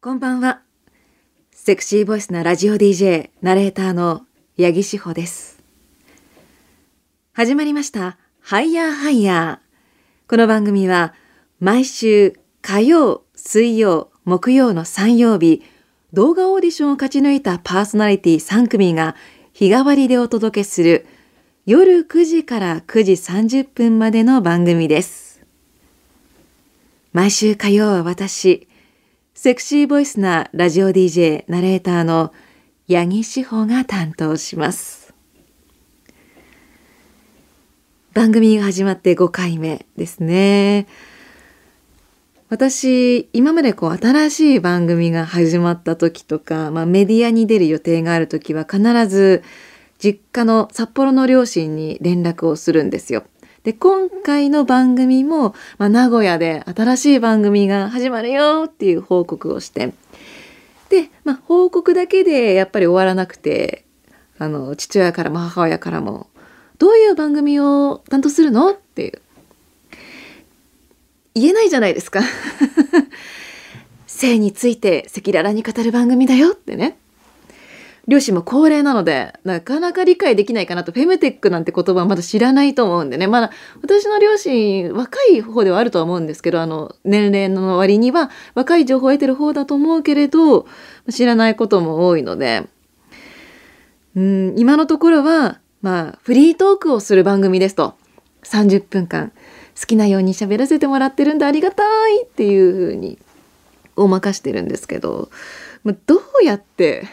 こんばんは。セクシーボイスなラジオ DJ ナレーターの八木志保です。始まりました。ハイヤーハイヤー。この番組は毎週火曜、水曜、木曜の3曜日、動画オーディションを勝ち抜いたパーソナリティ3組が日替わりでお届けする夜9時から9時30分までの番組です。毎週火曜は私、セクシーボイスなラジオ DJ ナレーターの八木志保が担当します。番組が始まって5回目ですね。私、今までこう新しい番組が始まった時とか、まあ、メディアに出る予定がある時は必ず実家の札幌の両親に連絡をするんですよ。で、今回の番組も、まあ、名古屋で新しい番組が始まるよっていう報告をして、で、まあ、報告だけでやっぱり終わらなくて、あの、父親からも母親からも、どういう番組を担当するのっていう。言えないじゃないですか。性について赤裸々に語る番組だよってね。両親も高齢なので、なかなか理解できないかなと、フェムテックなんて言葉はまだ知らないと思うんでね。まだ、私の両親、若い方ではあるとは思うんですけど、あの、年齢の割には若い情報を得てる方だと思うけれど、知らないことも多いので、うん、今のところは、まあ、フリートークをする番組ですと。30分間、好きなように喋らせてもらってるんでありがたいっていうふうに、お任してるんですけど、まあ、どうやって、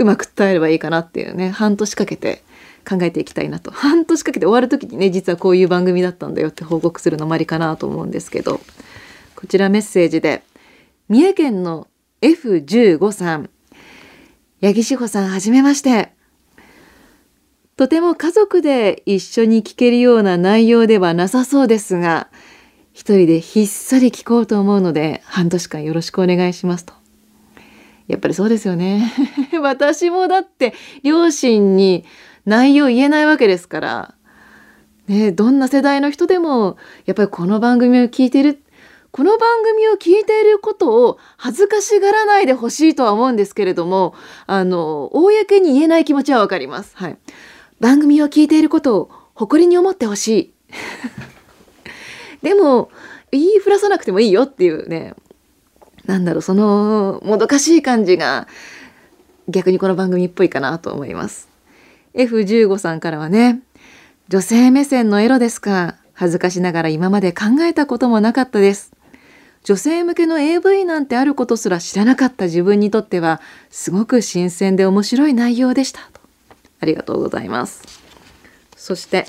うまく伝えればいいかなっていうね半年かけて考えていきたいなと。半年かけて終わる時にね実はこういう番組だったんだよって報告するのもありかなと思うんですけど。こちらメッセージで三重県の F15 さん。八木志保さんはじめまして。とても家族で一緒に聞けるような内容ではなさそうですが一人でひっそり聞こうと思うので半年間よろしくお願いしますと。やっぱりそうですよね。私もだって両親に内容言えないわけですから、ね、どんな世代の人でもやっぱりこの番組を聞いてるこの番組を聞いていることを恥ずかしがらないでほしいとは思うんですけれどもあの公に言えない気持ちはわかります。はい、番組を聞いていることを誇りに思ってほしい。でも言いふらさなくてもいいよっていうねなんだろうそのもどかしい感じが逆にこの番組っぽいかなと思います。F15 さんからはね女性目線のエロですか？恥ずかしながら今まで考えたこともなかったです。女性向けの AV なんてあることすら知らなかった自分にとってはすごく新鮮で面白い内容でした。とありがとうございます。そして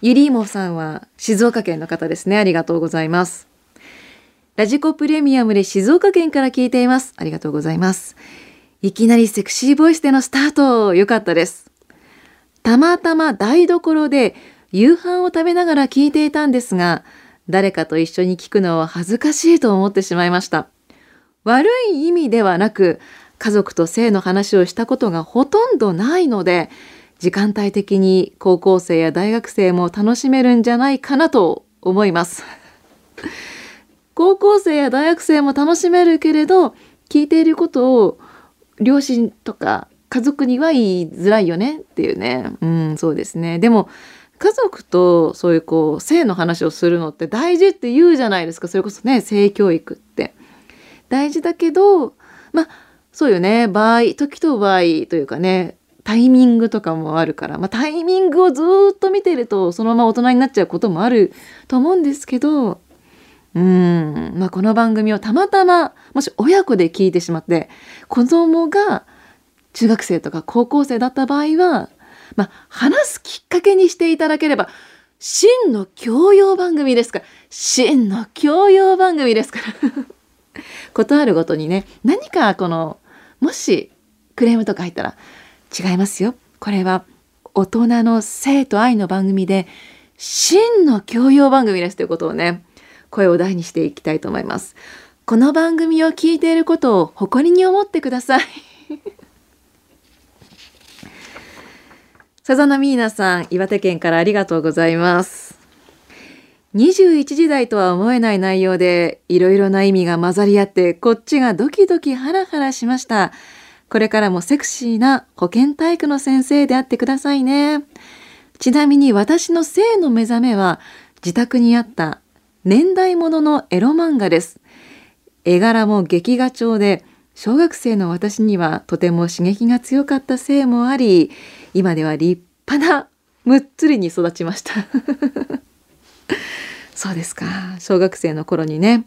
ゆりーもさんは静岡県の方ですね。ありがとうございます。ラジコプレミアムで静岡県から聞いています。ありがとうございます。いきなりセクシーボイスでのスタート、よかったです。たまたま台所で夕飯を食べながら聞いていたんですが、誰かと一緒に聞くのは恥ずかしいと思ってしまいました。悪い意味ではなく、家族と性の話をしたことがほとんどないので、時間帯的に高校生や大学生も楽しめるんじゃないかなと思います。高校生や大学生も楽しめるけれど聞いていることを両親とか家族には言いづらいよねっていうね。うんそうですね。でも家族とそういうこう性の話をするのって大事って言うじゃないですか。それこそね性教育って。大事だけどまあそうよね。場合時と場合というかねタイミングとかもあるから、まあ、タイミングをずっと見てるとそのまま大人になっちゃうこともあると思うんですけどうん、まあ、この番組をたまたまもし親子で聞いてしまって子供が中学生とか高校生だった場合は、まあ、話すきっかけにしていただければ真の教養番組ですから真の教養番組ですから。ことあるごとにね何かこのもしクレームとか入ったら違いますよ。これは大人の性と愛の番組で真の教養番組ですということをね声を大にしていきたいと思います。この番組を聞いていることを誇りに思ってください。さざなみーなさん、岩手県からありがとうございます。21時台とは思えない内容でいろいろな意味が混ざり合ってこっちがドキドキハラハラしました。これからもセクシーな保健体育の先生であってくださいね。ちなみに私の性の目覚めは自宅にあった年代物のエロ漫画です。絵柄も劇画調で小学生の私にはとても刺激が強かったせいもあり今では立派なむっつりに育ちました。そうですか。小学生の頃にね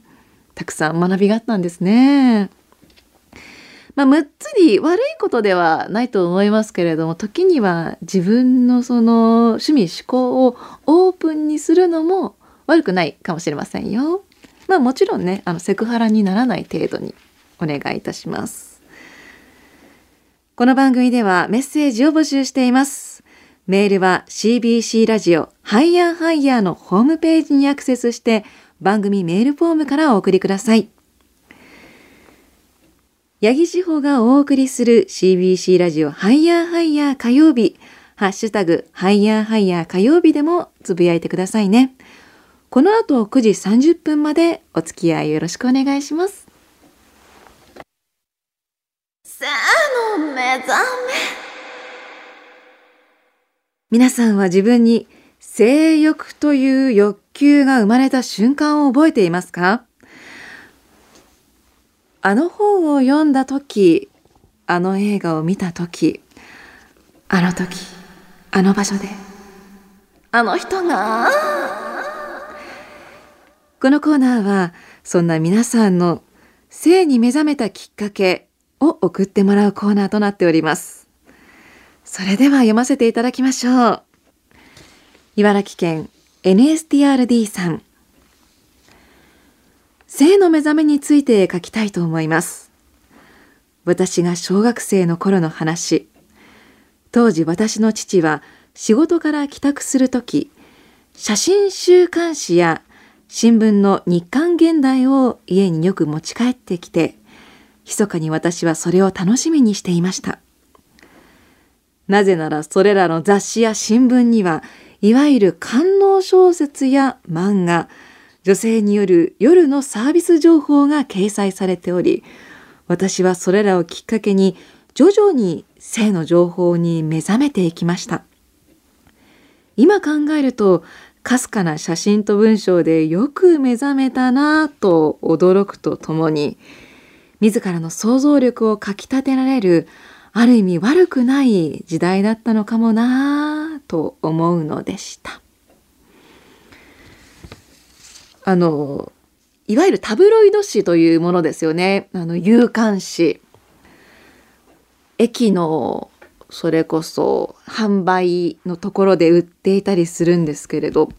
たくさん学びがあったんですね。まあ、むっつり悪いことではないと思いますけれども時には自分のその趣味思考をオープンにするのも悪くないかもしれませんよ。まあもちろんねあのセクハラにならない程度にお願いいたします。この番組ではメッセージを募集しています。メールは CBC ラジオハイヤーハイヤーのホームページにアクセスして番組メールフォームからお送りください。八木志保がお送りする CBC ラジオハイヤーハイヤー火曜日、ハッシュタグハイヤーハイヤー火曜日でもつぶやいてくださいね。この後9時30分までお付き合いよろしくお願いします。さあの目覚め。皆さんは自分に性欲という欲求が生まれた瞬間を覚えていますか？あの本を読んだ時あの映画を見た時あの時あの場所であの人がこのコーナーはそんな皆さんの性に目覚めたきっかけを送ってもらうコーナーとなっておりますそれでは読ませていただきましょう茨城県 NSTRD さん性の目覚めについて書きたいと思います。私が小学生の頃の話。当時私の父は仕事から帰宅するとき、写真週刊誌や新聞の日刊現代を家によく持ち帰ってきて、密かに私はそれを楽しみにしていました。なぜならそれらの雑誌や新聞には、いわゆる官能小説や漫画、女性による夜のサービス情報が掲載されており私はそれらをきっかけに徐々に性の情報に目覚めていきました今考えるとかすかな写真と文章でよく目覚めたなぁと驚くとともに自らの想像力をかきたてられるある意味悪くない時代だったのかもなぁと思うのでした。あのいわゆるタブロイド紙というものですよねあの夕刊紙駅のそれこそ販売のところで売っていたりするんですけれど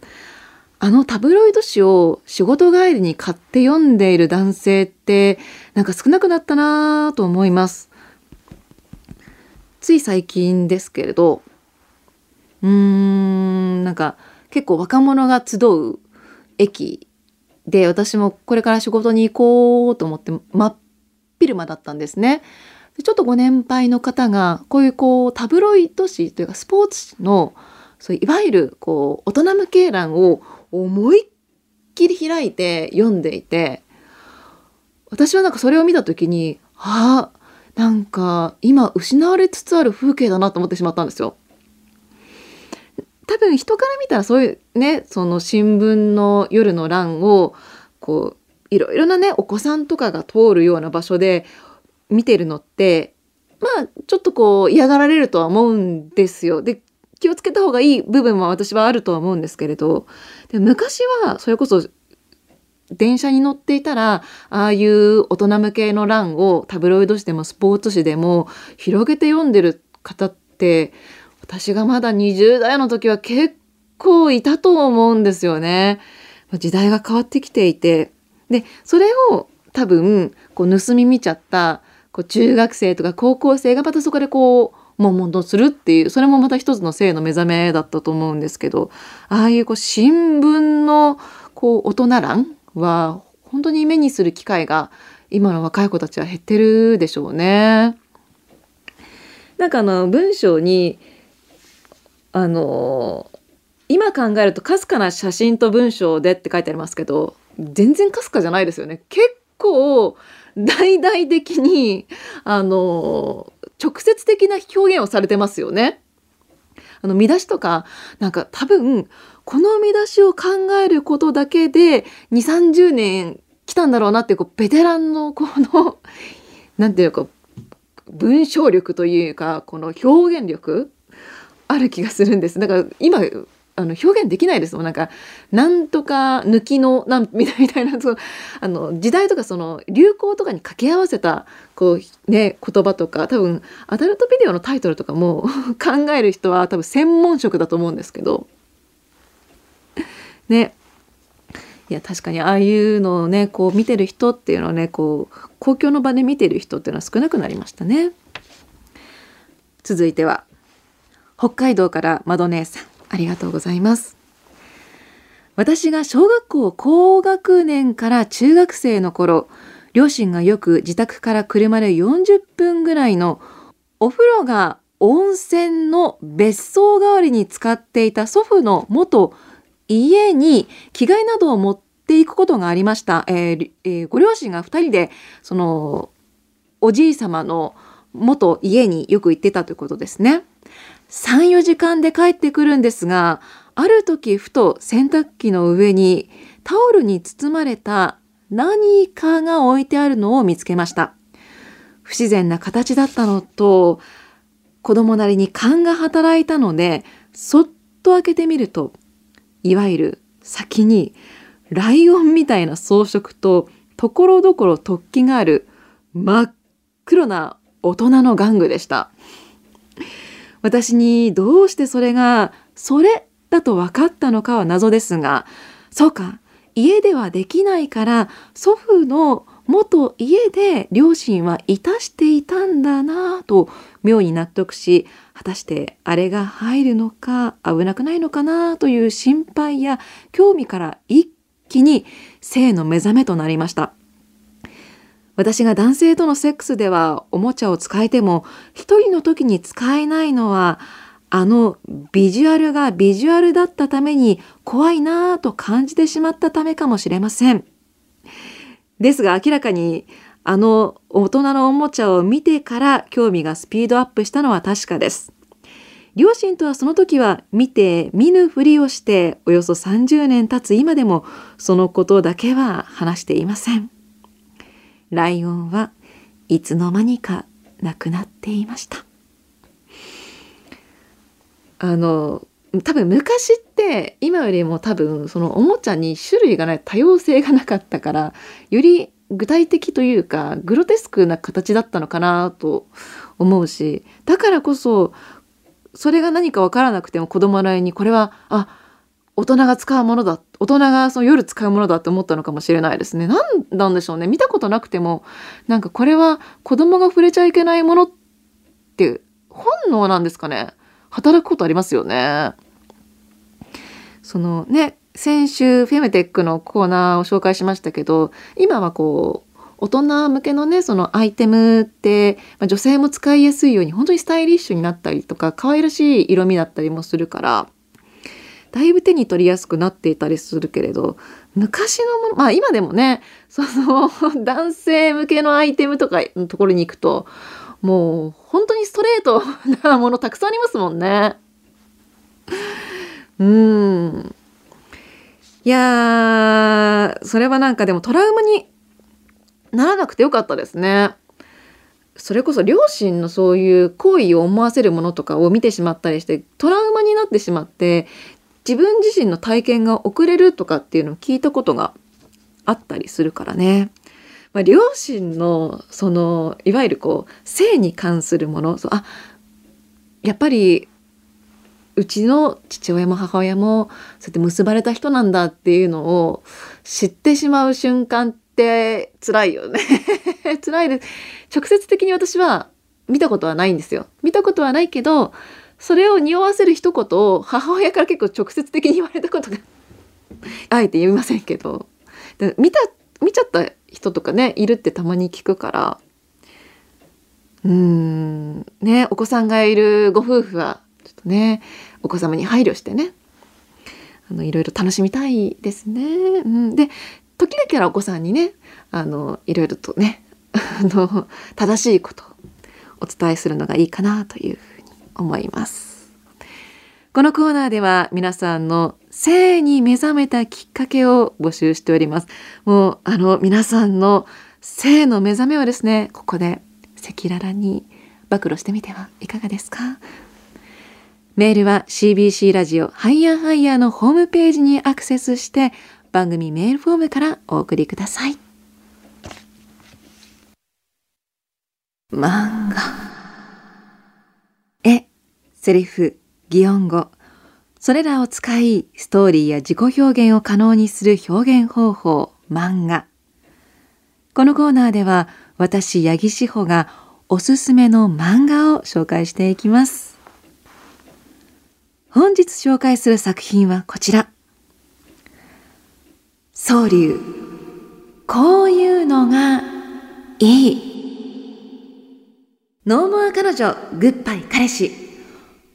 あのタブロイド紙を仕事帰りに買って読んでいる男性ってなんか少なくなったなと思いますつい最近ですけれどうーんなんか結構若者が集う駅で私もこれから仕事に行こうと思って真っ昼間だったんですね。ちょっとご年配の方がこういうこうタブロイド紙というかスポーツ紙のそういわゆるこう大人向け欄を思いっきり開いて読んでいて私はなんかそれを見た時にあなんか今失われつつある風景だなと思ってしまったんですよ。多分人から見たらそういうねその新聞の夜の欄をこういろいろなねお子さんとかが通るような場所で見てるのってまあちょっとこう嫌がられるとは思うんですよ。で気をつけた方がいい部分は私はあるとは思うんですけれどで昔はそれこそ電車に乗っていたらああいう大人向けの欄をタブロイド紙でもスポーツ紙でも広げて読んでる方って私がまだ20代の時は結構いたと思うんですよね。時代が変わってきていて。で、それを多分、こう盗み見ちゃったこう中学生とか高校生がまたそこでこう、悶々とするっていう、それもまた一つの性の目覚めだったと思うんですけど、ああいうこう新聞のこう大人欄は本当に目にする機会が今の若い子たちは減ってるでしょうね。なんかあの文章にあの今考えるとかすかな写真と文章でって書いてありますけど全然かすかじゃないですよね結構大々的にあの直接的な表現をされてますよね。あの見出しとかなんか多分この見出しを考えることだけで2 3 0年来たんだろうなっていうこうベテランのこの なんていうか文章力というかこの表現力ある気がするんですだから今あの表現できないですもん。なんかなんとか抜きのなん みたいなそのあの時代とかその流行とかに掛け合わせたこうね言葉とか多分アダルトビデオのタイトルとかも 考える人は多分専門職だと思うんですけど。ね。いや確かにああいうのをねこう見てる人っていうのはねこう公共の場で見てる人っていうのは少なくなりましたね。続いては北海道から窓姉さん。ありがとうございます私が小学校高学年から中学生の頃両親がよく自宅から車で40分ぐらいのお風呂が温泉の別荘代わりに使っていた祖父の元家に着替えなどを持っていくことがありました。えーえー、ご両親が2人でそのおじい様の元家によく行ってたということですね。3、4時間で帰ってくるんですが、ある時ふと洗濯機の上にタオルに包まれた何かが置いてあるのを見つけました。不自然な形だったのと、子供なりに勘が働いたので、そっと開けてみると、いわゆる先にライオンみたいな装飾とところどころ突起がある真っ黒な大人の玩具でした。私にどうしてそれがそれだと分かったのかは謎ですが、そうか、家ではできないから祖父の元家で両親はいたしていたんだなぁと妙に納得し果たしてあれが入るのか危なくないのかなという心配や興味から一気に性の目覚めとなりました。私が男性とのセックスではおもちゃを使えても一人の時に使えないのはあのビジュアルがビジュアルだったために怖いなぁと感じてしまったためかもしれません。ですが明らかにあの大人のおもちゃを見てから興味がスピードアップしたのは確かです。両親とはその時は見て見ぬふりをしておよそ30年経つ今でもそのことだけは話していません。ライオンはいつの間にか亡くなっていました。あの多分昔って今よりも多分そのおもちゃに種類がない多様性がなかったからより具体的というかグロテスクな形だったのかなと思うしだからこそそれが何か分からなくても子供なりにこれはあ大人が使うものだっ大人がその夜使うものだって思ったのかもしれないですね。何なんでしょうね見たことなくてもなんかこれは子供が触れちゃいけないものっていう本能なんですかね働くことありますよね。そのね先週フェムテックのコーナーを紹介しましたけど今はこう大人向けのねそのアイテムって、まあ、女性も使いやすいように本当にスタイリッシュになったりとか可愛らしい色味だったりもするからだいぶ手に取りやすくなっていたりするけれど昔のものまあ今でもねその 男性向けのアイテムとかのところに行くともう本当にストレート なものたくさんありますもんね。うんいやーそれはなんかでもトラウマにならなくてよかったですね。それこそ両親のそういう行為を思わせるものとかを見てしまったりしてトラウマになってしまって自分自身の体験が遅れるとかっていうのを聞いたことがあったりするからね。まあ、両親のそのいわゆるこう性に関するものそうあやっぱりうちの父親も母親もそうやって結ばれた人なんだっていうのを知ってしまう瞬間って辛いよね。辛いです。直接的に私は見たことはないんですよ。見たことはないけどそれを匂わせる一言を母親から結構直接的に言われたことが あえて言いませんけど見た見ちゃった人とかねいるってたまに聞くからうんねお子さんがいるご夫婦はちょっとねお子様に配慮してねあのいろいろ楽しみたいですね。うん、で時々はお子さんにねあのいろいろとね あの正しいことお伝えするのがいいかなという思います。このコーナーでは皆さんの性に目覚めたきっかけを募集しております。もうあの皆さんの性の目覚めをですね、ここで赤裸々に暴露してみてはいかがですか？メールは CBC ラジオハイヤーハイヤーのホームページにアクセスして番組メールフォームからお送りください。漫画、セリフ、擬音語、それらを使いストーリーや自己表現を可能にする表現方法、漫画。このコーナーでは私、八木志保がおすすめの漫画を紹介していきます。本日紹介する作品はこちら。総流。こういうのがいい。ノーモア彼女、グッバイ彼氏。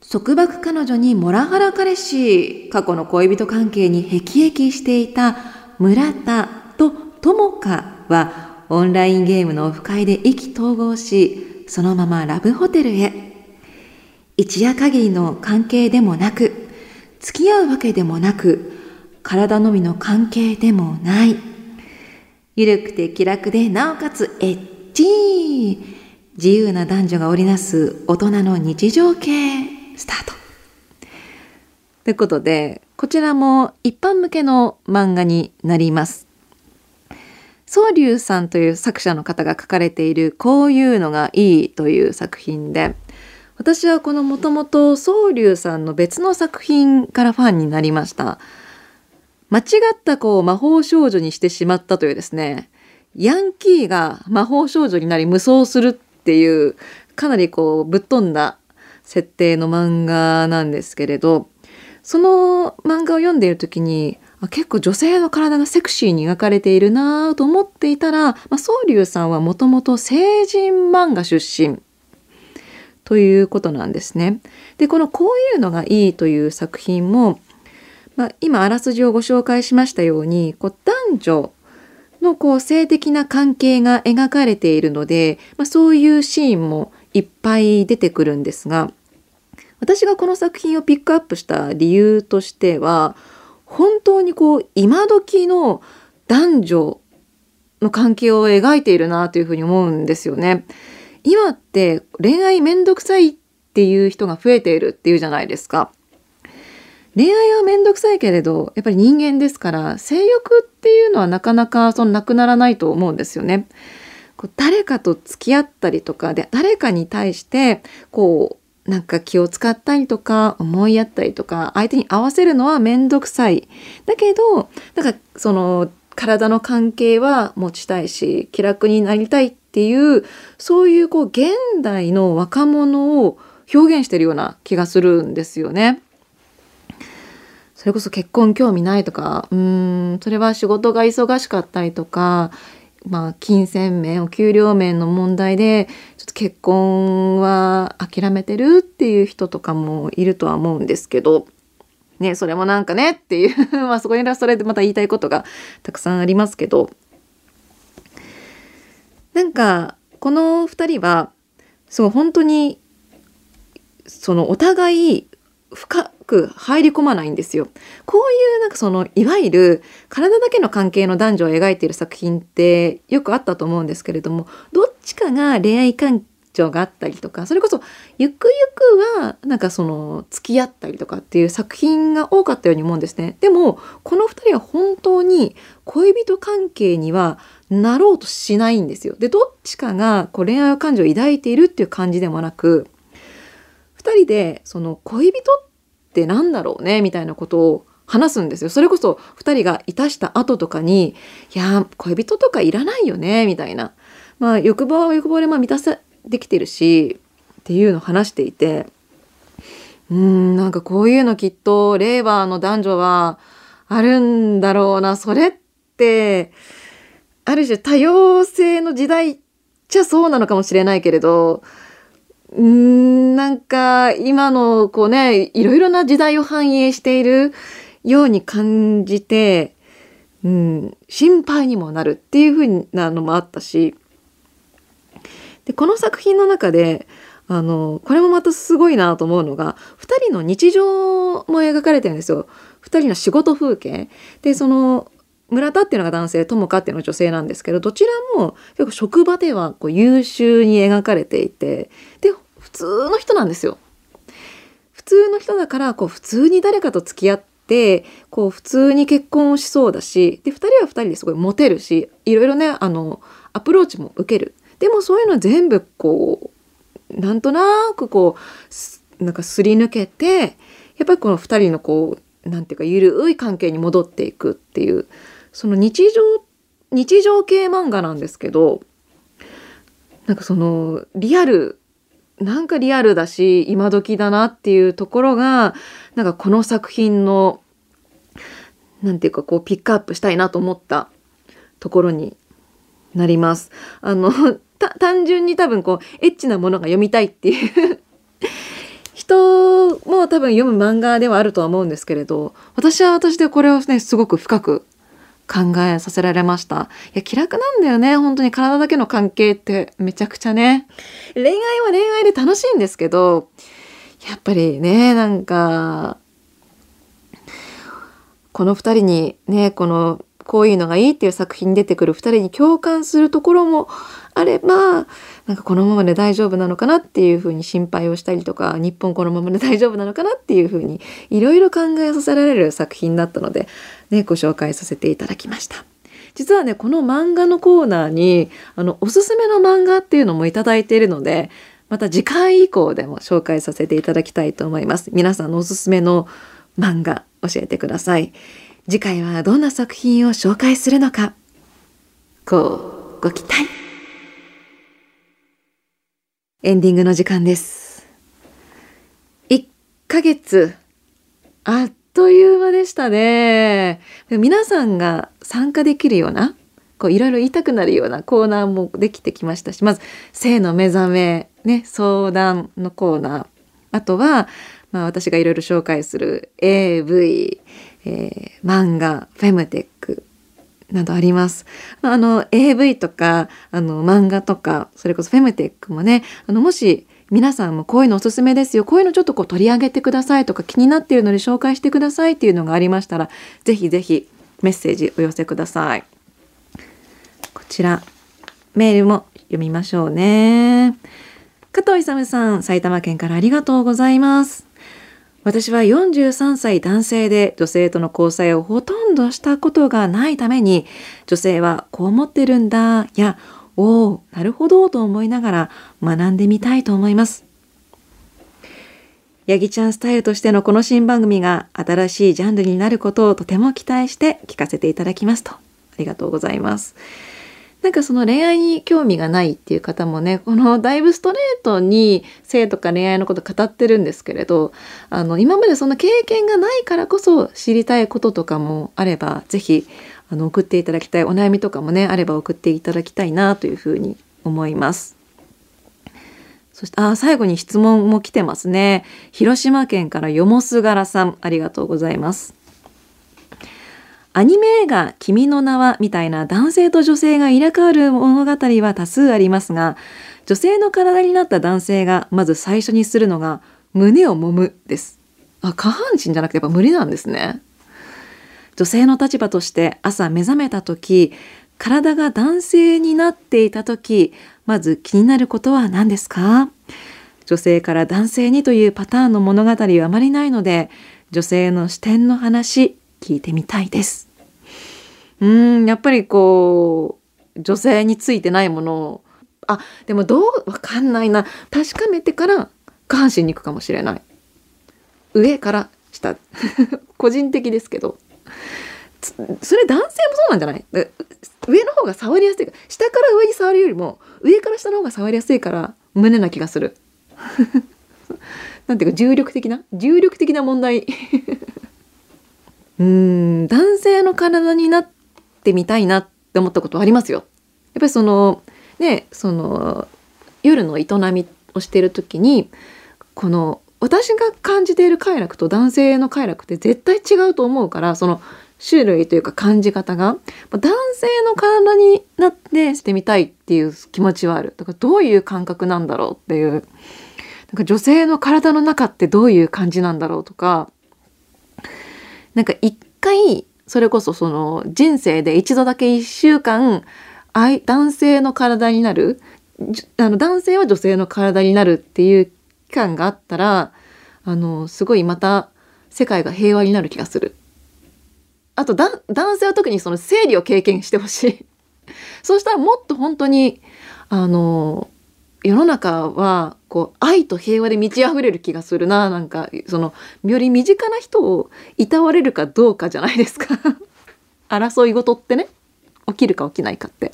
束縛彼女にモラハラ彼氏、過去の恋人関係に辟易していた村田と友香はオンラインゲームのオフ会で意気投合し、そのままラブホテルへ。一夜限りの関係でもなく、付き合うわけでもなく、体のみの関係でもない。ゆるくて気楽で、なおかつエッチー。自由な男女が織りなす大人の日常系。スタート。ということでこちらも一般向けの漫画になります。宗龍さんという作者の方が書かれているこういうのがいいという作品で私はこのもともと宗龍さんの別の作品からファンになりました。間違った子を魔法少女にしてしまったというですねヤンキーが魔法少女になり無双するっていうかなりこうぶっ飛んだ設定の漫画なんですけれどその漫画を読んでいる時に結構女性の体がセクシーに描かれているなと思っていたら、まあ、宗龍さんはもともと成人漫画出身ということなんですね。でこの「こういうのがいい」という作品も、まあ、今あらすじをご紹介しましたようにこう男女のこう性的な関係が描かれているので、まあ、そういうシーンもいっぱい出てくるんですが私がこの作品をピックアップした理由としては本当にこう今時の男女の関係を描いているなというふうに思うんですよね。今って恋愛めんどくさいっていう人が増えているっていうじゃないですか。恋愛はめんどくさいけれどやっぱり人間ですから性欲っていうのはなかなかそのなくならないと思うんですよね。こう誰かと付き合ったりとかで誰かに対してこうなんか気を使ったりとか思いやったりとか相手に合わせるのは面倒くさいだけどなんかその体の関係は持ちたいし気楽になりたいっていうそういうこう現代の若者を表現してるような気がするんですよね。それこそ結婚興味ないとかうんそれは仕事が忙しかったりとかまあ、金銭面お給料面の問題でちょっと結婚は諦めてるっていう人とかもいるとは思うんですけど、ね、それもなんかねっていう まあそこにはそれでまた言いたいことがたくさんありますけどなんかこの2人はそう本当にそのお互い深く入り込まないんですよ。こういうなんかそのいわゆる体だけの関係の男女を描いている作品ってよくあったと思うんですけれどもどっちかが恋愛感情があったりとかそれこそゆくゆくはなんかその付き合ったりとかっていう作品が多かったように思うんですね。でもこの2人は本当に恋人関係にはなろうとしないんですよ。でどっちかがこう恋愛感情を抱いているっていう感じでもなく2人でその恋人っって何だろうねみたいなことを話すんですよ。それこそ2人がいたした後とかに「いや恋人とかいらないよね」みたいな。まあ欲望は欲望でま満たさできてるしっていうのを話していて。うんなんかこういうのきっと令和の男女はあるんだろうな。それってある種多様性の時代っちゃそうなのかもしれないけれどうんなんか今のこうねいろいろな時代を反映しているように感じて、うん、心配にもなるっていう風なのもあったしでこの作品の中であのこれもまたすごいなと思うのが2人の日常も描かれてるんですよ。2人の仕事風景でその村田っていうのが男性友果っていうのが女性なんですけどどちらも結構職場ではこう優秀に描かれていてで普通の人なんですよ。普通の人だからこう普通に誰かと付き合ってこう普通に結婚をしそうだしで2人は2人ですごいモテるしいろいろねあのアプローチも受けるでもそういうのは全部こうなんとなくこうすなんかすり抜けてやっぱりこの2人のこうなんていうかゆるい関係に戻っていくっていうその日常日常系漫画なんですけどなんかそのリアルなんかリアルだし今時だなっていうところがなんかこの作品のなんていうかこうピックアップしたいなと思ったところになります。あの 単純に多分こうエッチなものが読みたいっていう人も多分読む漫画ではあるとは思うんですけれど私は私でこれをねすごく深く考えさせられました。いや気楽なんだよね。本当に体だけの関係ってめちゃくちゃね。恋愛は恋愛で楽しいんですけどやっぱりねなんかこの2人にねこのこういうのがいいっていう作品に出てくる2人に共感するところもあればなんかこのままで大丈夫なのかなっていうふうに心配をしたりとか日本このままで大丈夫なのかなっていうふうにいろいろ考えさせられる作品だったので、ね、ご紹介させていただきました。実はねこの漫画のコーナーにあのおすすめの漫画っていうのもいただいているのでまた次回以降でも紹介させていただきたいと思います。皆さんのおすすめの漫画教えてください。次回はどんな作品を紹介するのか、こうご期待。エンディングの時間です。1ヶ月、あっという間でしたね。皆さんが参加できるような、こういろいろ言いたくなるようなコーナーもできてきましたし、まず性の目覚め、ね、相談のコーナー。あとは、まあ私がいろいろ紹介する AV、えー漫画、フェムテックなどあります。あの AV とかあの漫画とかそれこそフェムテックもねあのもし皆さんもこういうのおすすめですよこういうのちょっとこう取り上げてくださいとか気になっているので紹介してくださいっていうのがありましたらぜひぜひメッセージお寄せください。こちらメールも読みましょうね。加藤勇さん埼玉県からありがとうございます。私は43歳男性で女性との交際をほとんどしたことがないために女性はこう思ってるんだやおおなるほどと思いながら学んでみたいと思います。ヤギちゃんスタイルとしてのこの新番組が新しいジャンルになることをとても期待して聞かせていただきますと。ありがとうございます。なんかその恋愛に興味がないっていう方もねこのだいぶストレートに性とか恋愛のこと語ってるんですけれどあの今までそんな経験がないからこそ知りたいこととかもあればぜひあの送っていただきたいお悩みとかもねあれば送っていただきたいなというふうに思います。そしてあ最後に質問も来てますね。広島県からよもすがらさんありがとうございます。アニメ映画「君の名は」みたいな男性と女性が入れ替わる物語は多数ありますが女性の体になった男性がまず最初にするのが胸を揉むですあ下半身じゃなくてやっぱ無理なんですね女性の立場として朝目覚めた時体が男性になっていた時まず気になることは何ですか？女性から男性にというパターンの物語はあまりないので女性の視点の話聞いてみたいです。うーんやっぱりこう女性についてないものをあでもどうわかんないな。確かめてから下半身に行くかもしれない。上から下。個人的ですけど。それ男性もそうなんじゃない？上の方が触りやすい下から上に触るよりも上から下の方が触りやすいから胸な気がする。なんていうか重力的な？重力的な問題。うん男性の体になってみたいなって思ったことありますよ。やっぱりそのねその夜の営みをしている時にこの私が感じている快楽と男性の快楽って絶対違うと思うからその種類というか感じ方が。男性の体になってしてみたいっていう気持ちはある。だからどういう感覚なんだろうっていう。なんか女性の体の中ってどういう感じなんだろうとか。なんか一回それこそその人生で一度だけ一週間男性の体になる。あの男性は女性の体になるっていう期間があったらあのすごいまた世界が平和になる気がする。あと男性は特にその生理を経験してほしい。そうしたらもっと本当にあの世の中はこう愛と平和で満ち溢れる気がするななんかそのより身近な人をいたわれるかどうかじゃないですか 争い事ってね起きるか起きないかって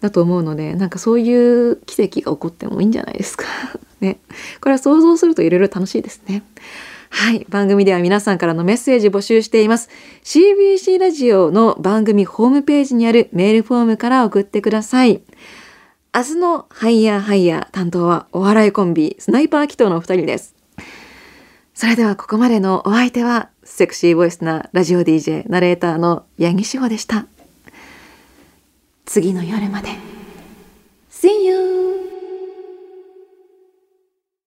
だと思うのでなんかそういう奇跡が起こってもいいんじゃないですか。ね。これは想像するといろいろ楽しいですね。はい。番組では皆さんからのメッセージ募集しています。CBC ラジオの番組ホームページにあるメールフォームから送ってください。明日のハイヤーハイヤー担当はお笑いコンビスナイパー祈祷のお二人です。それではここまでのお相手はセクシーボイスなラジオ DJ ナレーターの八木志保でした。次の夜まで。See you!